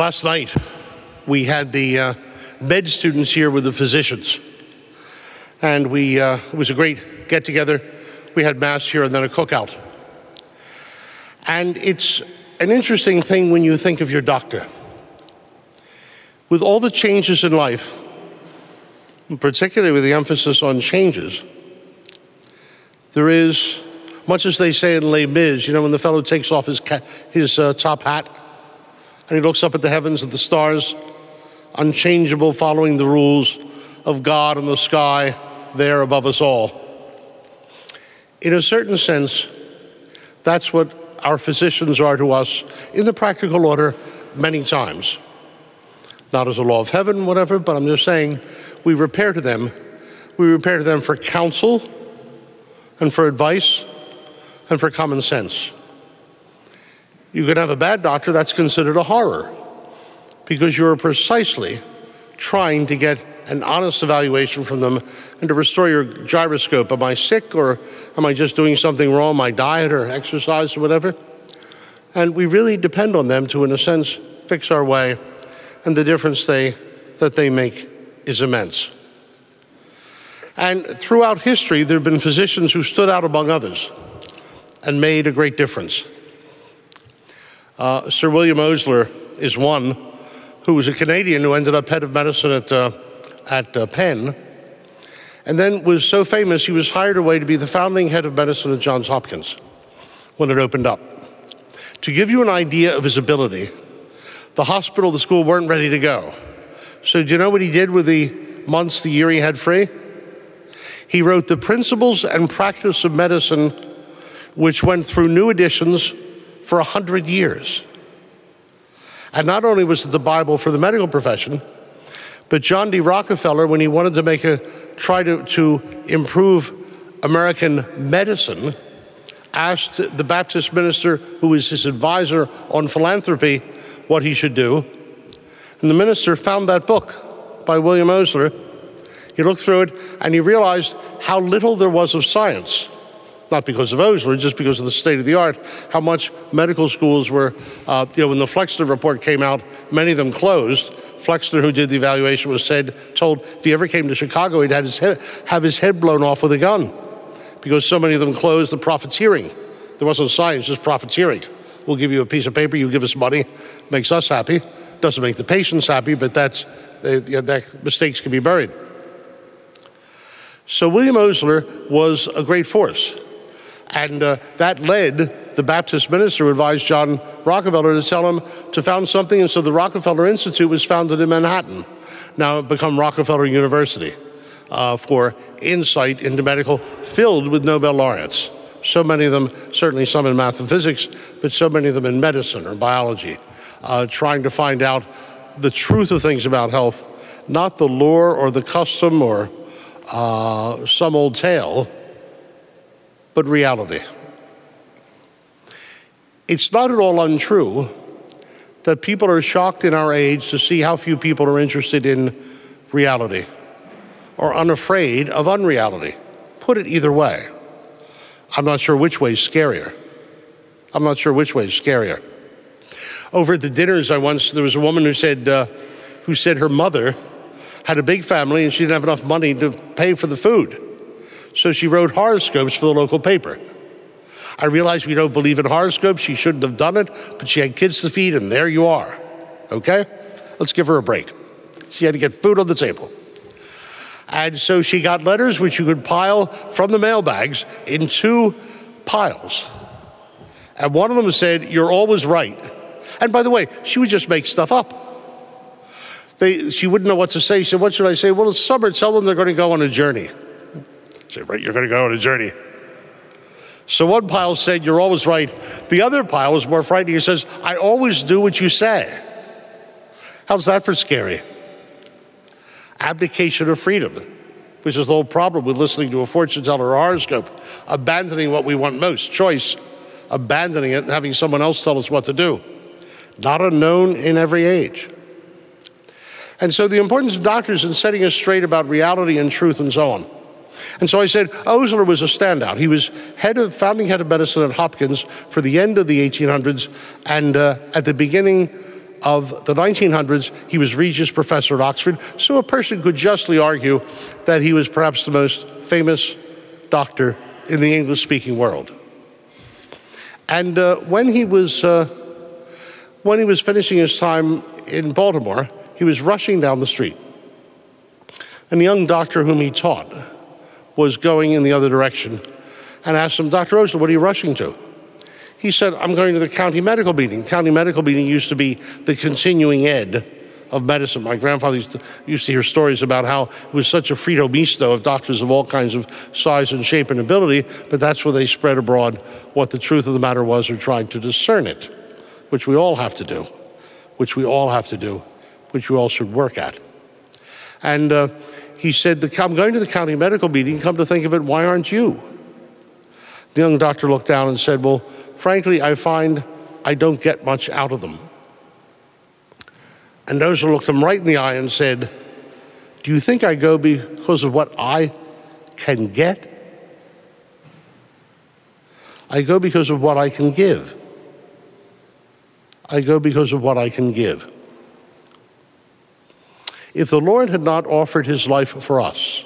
Last night, we had the uh, med students here with the physicians. And we, uh, it was a great get together. We had Mass here and then a cookout. And it's an interesting thing when you think of your doctor. With all the changes in life, particularly with the emphasis on changes, there is, much as they say in Les Mis, you know, when the fellow takes off his, his uh, top hat and he looks up at the heavens at the stars, unchangeable, following the rules of God and the sky there above us all. In a certain sense, that's what our physicians are to us in the practical order many times. Not as a law of heaven, whatever, but I'm just saying we repair to them. We repair to them for counsel and for advice and for common sense. You can have a bad doctor, that's considered a horror because you're precisely trying to get an honest evaluation from them and to restore your gyroscope. Am I sick or am I just doing something wrong, my diet or exercise or whatever? And we really depend on them to, in a sense, fix our way, and the difference they, that they make is immense. And throughout history, there have been physicians who stood out among others and made a great difference. Uh, Sir William Osler is one who was a Canadian who ended up head of medicine at, uh, at uh, Penn, and then was so famous he was hired away to be the founding head of medicine at Johns Hopkins when it opened up. To give you an idea of his ability, the hospital, the school weren't ready to go. So, do you know what he did with the months, the year he had free? He wrote The Principles and Practice of Medicine, which went through new editions for a hundred years. And not only was it the Bible for the medical profession, but John D. Rockefeller, when he wanted to make a try to, to improve American medicine, asked the Baptist minister, who was his advisor on philanthropy, what he should do. And the minister found that book by William Osler. He looked through it and he realized how little there was of science not because of Osler, just because of the state of the art, how much medical schools were, uh, you know, when the Flexner report came out, many of them closed. Flexner, who did the evaluation, was said, told if he ever came to Chicago, he'd have his head, have his head blown off with a gun because so many of them closed the profiteering. There wasn't science, just profiteering. We'll give you a piece of paper, you give us money, makes us happy. Doesn't make the patients happy, but that's, uh, that mistakes can be buried. So William Osler was a great force. And uh, that led the Baptist minister who advised John Rockefeller to tell him to found something. And so the Rockefeller Institute was founded in Manhattan, now become Rockefeller University, uh, for insight into medical, filled with Nobel laureates. So many of them, certainly some in math and physics, but so many of them in medicine or biology, uh, trying to find out the truth of things about health, not the lore or the custom or uh, some old tale but reality. It's not at all untrue that people are shocked in our age to see how few people are interested in reality or unafraid of unreality. Put it either way. I'm not sure which way is scarier. I'm not sure which way is scarier. Over at the dinners, I once there was a woman who said uh, who said her mother had a big family and she didn't have enough money to pay for the food. So she wrote horoscopes for the local paper. I realize we don't believe in horoscopes. She shouldn't have done it, but she had kids to feed, and there you are. Okay? Let's give her a break. She had to get food on the table. And so she got letters which you could pile from the mailbags in two piles. And one of them said, You're always right. And by the way, she would just make stuff up. They, she wouldn't know what to say. She said, What should I say? Well, it's summer. Tell them they're going to go on a journey. Say, right, you're going to go on a journey. So one pile said, You're always right. The other pile was more frightening. He says, I always do what you say. How's that for scary? Abdication of freedom, which is the whole problem with listening to a fortune teller or horoscope. Abandoning what we want most, choice, abandoning it and having someone else tell us what to do. Not unknown in every age. And so the importance of doctors in setting us straight about reality and truth and so on. And so I said, Osler was a standout. He was head of, founding head of medicine at Hopkins for the end of the 1800s and uh, at the beginning of the 1900s, he was Regius Professor at Oxford, so a person could justly argue that he was perhaps the most famous doctor in the English speaking world. And uh, when, he was, uh, when he was finishing his time in Baltimore, he was rushing down the street. And the young doctor whom he taught was going in the other direction and asked him, Dr. Osler, what are you rushing to? He said, I'm going to the county medical meeting. County medical meeting used to be the continuing ed of medicine. My grandfather used to, used to hear stories about how it was such a fritto misto of doctors of all kinds of size and shape and ability, but that's where they spread abroad what the truth of the matter was or tried to discern it, which we all have to do, which we all have to do, which we all should work at. And uh, he said, I'm going to the county medical meeting. Come to think of it, why aren't you? The young doctor looked down and said, Well, frankly, I find I don't get much out of them. And Osler looked him right in the eye and said, Do you think I go because of what I can get? I go because of what I can give. I go because of what I can give. If the Lord had not offered his life for us,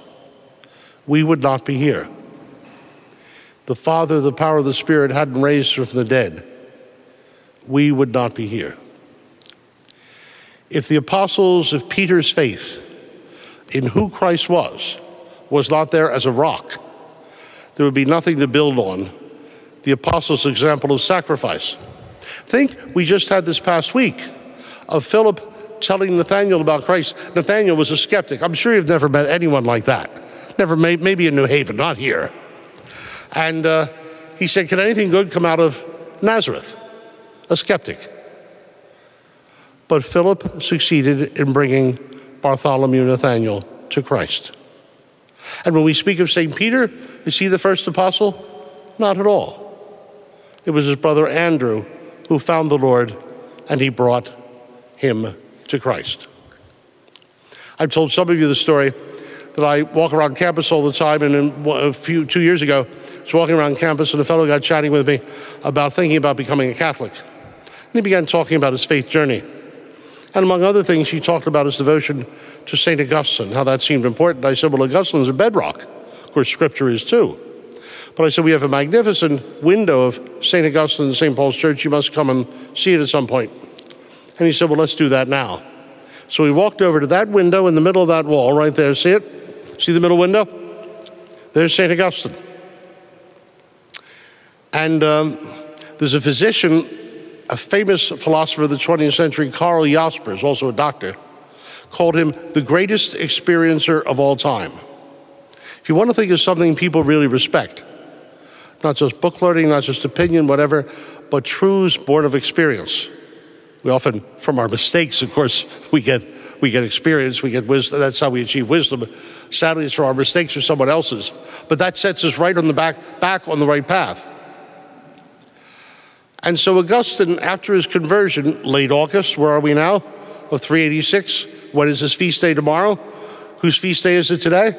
we would not be here the Father, the power of the Spirit hadn't raised from the dead, we would not be here. If the apostles of Peter's faith in who Christ was was not there as a rock, there would be nothing to build on. The apostles' example of sacrifice. Think we just had this past week of Philip telling Nathaniel about Christ. Nathaniel was a skeptic. I'm sure you've never met anyone like that. Never, maybe in New Haven, not here. And uh, he said, Can anything good come out of Nazareth? A skeptic. But Philip succeeded in bringing Bartholomew Nathaniel to Christ. And when we speak of St. Peter, is he the first apostle? Not at all. It was his brother Andrew who found the Lord and he brought him to Christ. I've told some of you the story that I walk around campus all the time, and a few two years ago, I was walking around campus and a fellow got chatting with me about thinking about becoming a Catholic. And he began talking about his faith journey. And among other things, he talked about his devotion to St. Augustine, how that seemed important. I said, Well, Augustine is a bedrock. Of course, Scripture is too. But I said, We have a magnificent window of St. Augustine in St. Paul's Church. You must come and see it at some point. And he said, Well, let's do that now. So we walked over to that window in the middle of that wall right there. See it? See the middle window? There's St. Augustine. And um, there's a physician, a famous philosopher of the 20th century, Karl Jaspers, also a doctor, called him the greatest experiencer of all time. If you want to think of something people really respect, not just book learning, not just opinion, whatever, but truths born of experience. We often, from our mistakes, of course, we get we get experience, we get wisdom. That's how we achieve wisdom. Sadly, it's from our mistakes or someone else's. But that sets us right on the back back on the right path. And so Augustine, after his conversion, late August, where are we now? Of 386. What is his feast day tomorrow? Whose feast day is it today?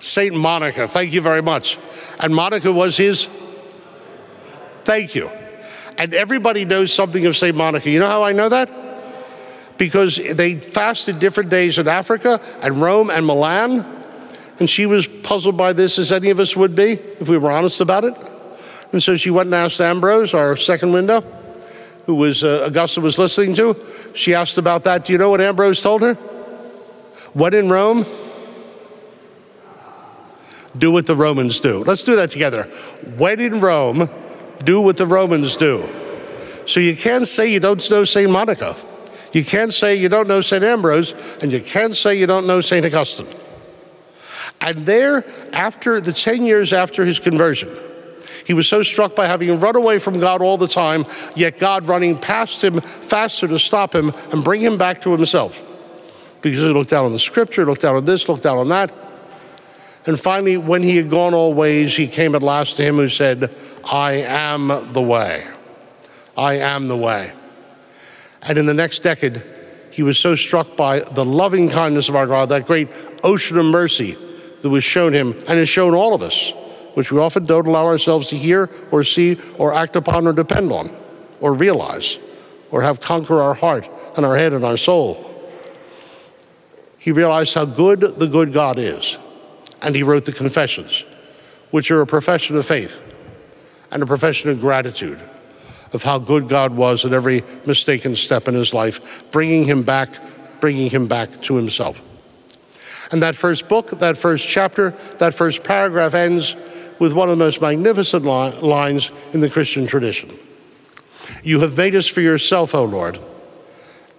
Saint Monica. Thank you very much. And Monica was his. Thank you. And everybody knows something of Saint Monica. You know how I know that? Because they fasted different days in Africa and Rome and Milan. And she was puzzled by this, as any of us would be, if we were honest about it. And so she went and asked Ambrose, our second window, who was uh, Augustine was listening to. She asked about that. Do you know what Ambrose told her? What in Rome? Do what the Romans do. Let's do that together. When in Rome, do what the Romans do. So you can't say you don't know St. Monica. You can't say you don't know St. Ambrose, and you can't say you don't know St. Augustine. And there, after the 10 years after his conversion, he was so struck by having run away from God all the time, yet God running past him faster to stop him and bring him back to himself. Because he looked down on the scripture, looked down on this, looked down on that. And finally, when he had gone all ways, he came at last to him who said, I am the way. I am the way. And in the next decade, he was so struck by the loving kindness of our God, that great ocean of mercy that was shown him and has shown all of us which we often don't allow ourselves to hear or see or act upon or depend on or realize or have conquer our heart and our head and our soul. He realized how good the good God is, and he wrote the Confessions, which are a profession of faith and a profession of gratitude of how good God was at every mistaken step in his life, bringing him back, bringing him back to himself. And that first book, that first chapter, that first paragraph ends with one of the most magnificent li- lines in the Christian tradition. You have made us for yourself, O Lord,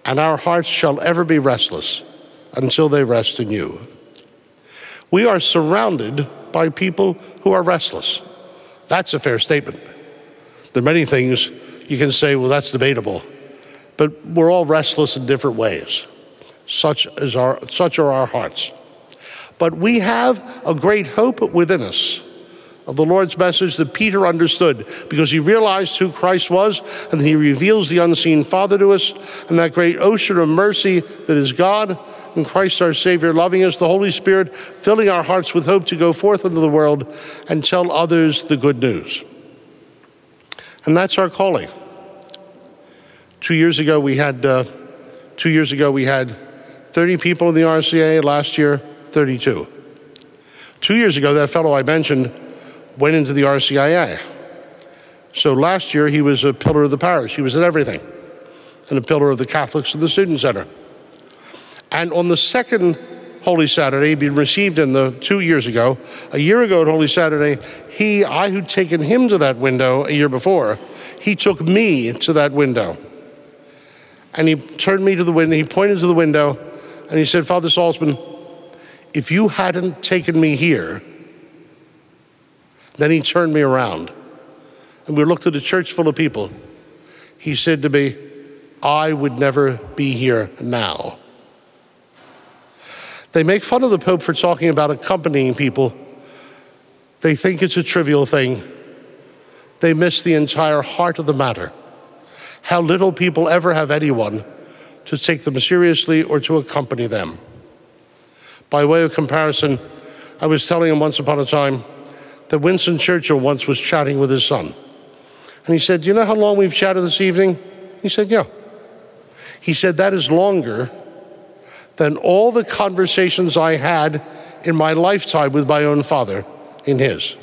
and our hearts shall ever be restless until they rest in you. We are surrounded by people who are restless. That's a fair statement. There are many things you can say, well, that's debatable, but we're all restless in different ways. Such, as our, such are our hearts. But we have a great hope within us of the Lord's message that Peter understood because he realized who Christ was and he reveals the unseen Father to us and that great ocean of mercy that is God and Christ our Savior loving us, the Holy Spirit filling our hearts with hope to go forth into the world and tell others the good news. And that's our calling. Two years ago, we had, uh, two years ago, we had 30 people in the RCIA. Last year, 32. Two years ago, that fellow I mentioned went into the RCIA. So last year, he was a pillar of the parish. He was in everything, and a pillar of the Catholics and the Student Center. And on the second Holy Saturday, being received in the two years ago, a year ago at Holy Saturday, he, I who'd taken him to that window a year before, he took me to that window. And he turned me to the window, he pointed to the window, and he said, Father Salzmann, if you hadn't taken me here, then he turned me around. And we looked at a church full of people. He said to me, I would never be here now. They make fun of the Pope for talking about accompanying people. They think it's a trivial thing. They miss the entire heart of the matter. How little people ever have anyone to take them seriously or to accompany them. By way of comparison, I was telling him once upon a time that Winston Churchill once was chatting with his son. And he said, Do you know how long we've chatted this evening? He said, Yeah. He said, That is longer than all the conversations I had in my lifetime with my own father in his.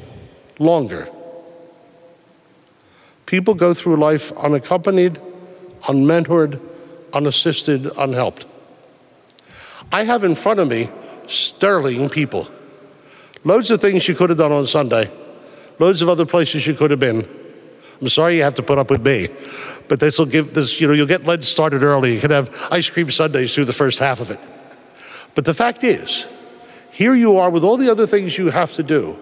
Longer. People go through life unaccompanied, unmentored, unassisted, unhelped. I have in front of me sterling people. Loads of things you could have done on Sunday, loads of other places you could have been. I'm sorry you have to put up with me, but this will give this, you know, you'll get Lent started early. You can have ice cream Sundays through the first half of it. But the fact is, here you are with all the other things you have to do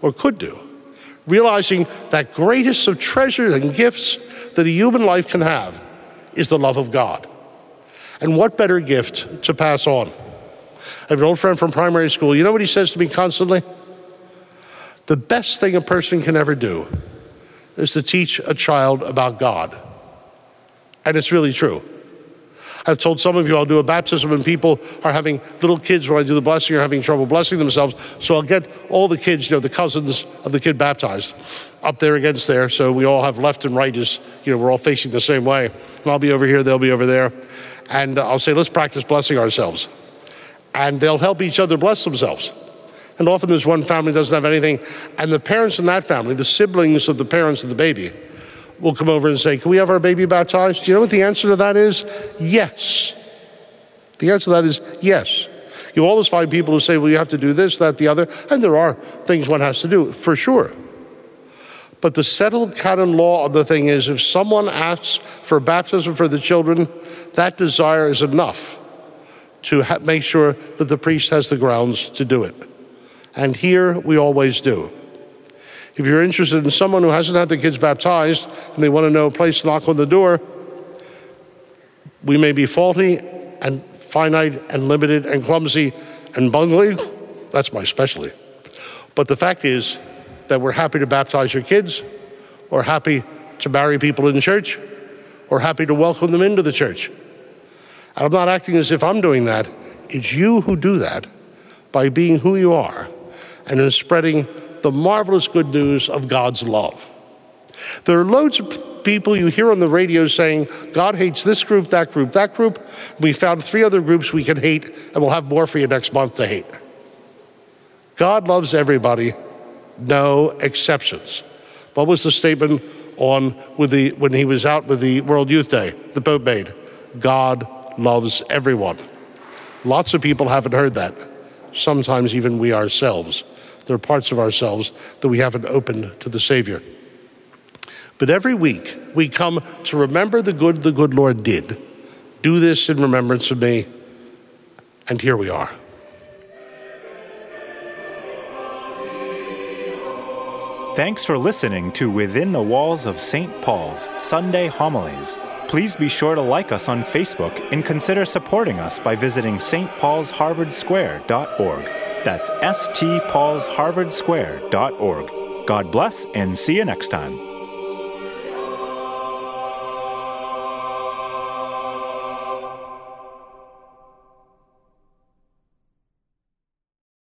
or could do, realizing that greatest of treasures and gifts that a human life can have is the love of God. And what better gift to pass on? I have an old friend from primary school. You know what he says to me constantly? The best thing a person can ever do is to teach a child about God. And it's really true. I've told some of you I'll do a baptism and people are having little kids when I do the blessing are having trouble blessing themselves. So I'll get all the kids, you know, the cousins of the kid baptized up there against there. So we all have left and right is, you know, we're all facing the same way. And I'll be over here, they'll be over there. And I'll say, let's practice blessing ourselves. And they'll help each other bless themselves. And often there's one family doesn't have anything, and the parents in that family, the siblings of the parents of the baby, will come over and say, Can we have our baby baptized? Do you know what the answer to that is? Yes. The answer to that is yes. You always find people who say, Well, you have to do this, that, the other, and there are things one has to do, for sure. But the settled canon law of the thing is if someone asks for baptism for the children, that desire is enough to ha- make sure that the priest has the grounds to do it. And here we always do. If you're interested in someone who hasn't had their kids baptized and they want to know a place to knock on the door, we may be faulty and finite and limited and clumsy and bungling. That's my specialty. But the fact is that we're happy to baptize your kids, or happy to marry people in church, or happy to welcome them into the church. And I'm not acting as if I'm doing that. It's you who do that by being who you are and in spreading the marvelous good news of God's love. There are loads of people you hear on the radio saying, God hates this group, that group, that group. We found three other groups we can hate, and we'll have more for you next month to hate. God loves everybody, no exceptions. What was the statement on with the when he was out with the World Youth Day? The Pope made, God loves everyone. Lots of people haven't heard that. Sometimes even we ourselves. There are parts of ourselves that we haven't opened to the Savior. But every week we come to remember the good the good Lord did. Do this in remembrance of me. And here we are. Thanks for listening to Within the Walls of St. Paul's Sunday Homilies. Please be sure to like us on Facebook and consider supporting us by visiting stpaulsharvardsquare.org. That's stpaulsharvardsquare.org. God bless and see you next time.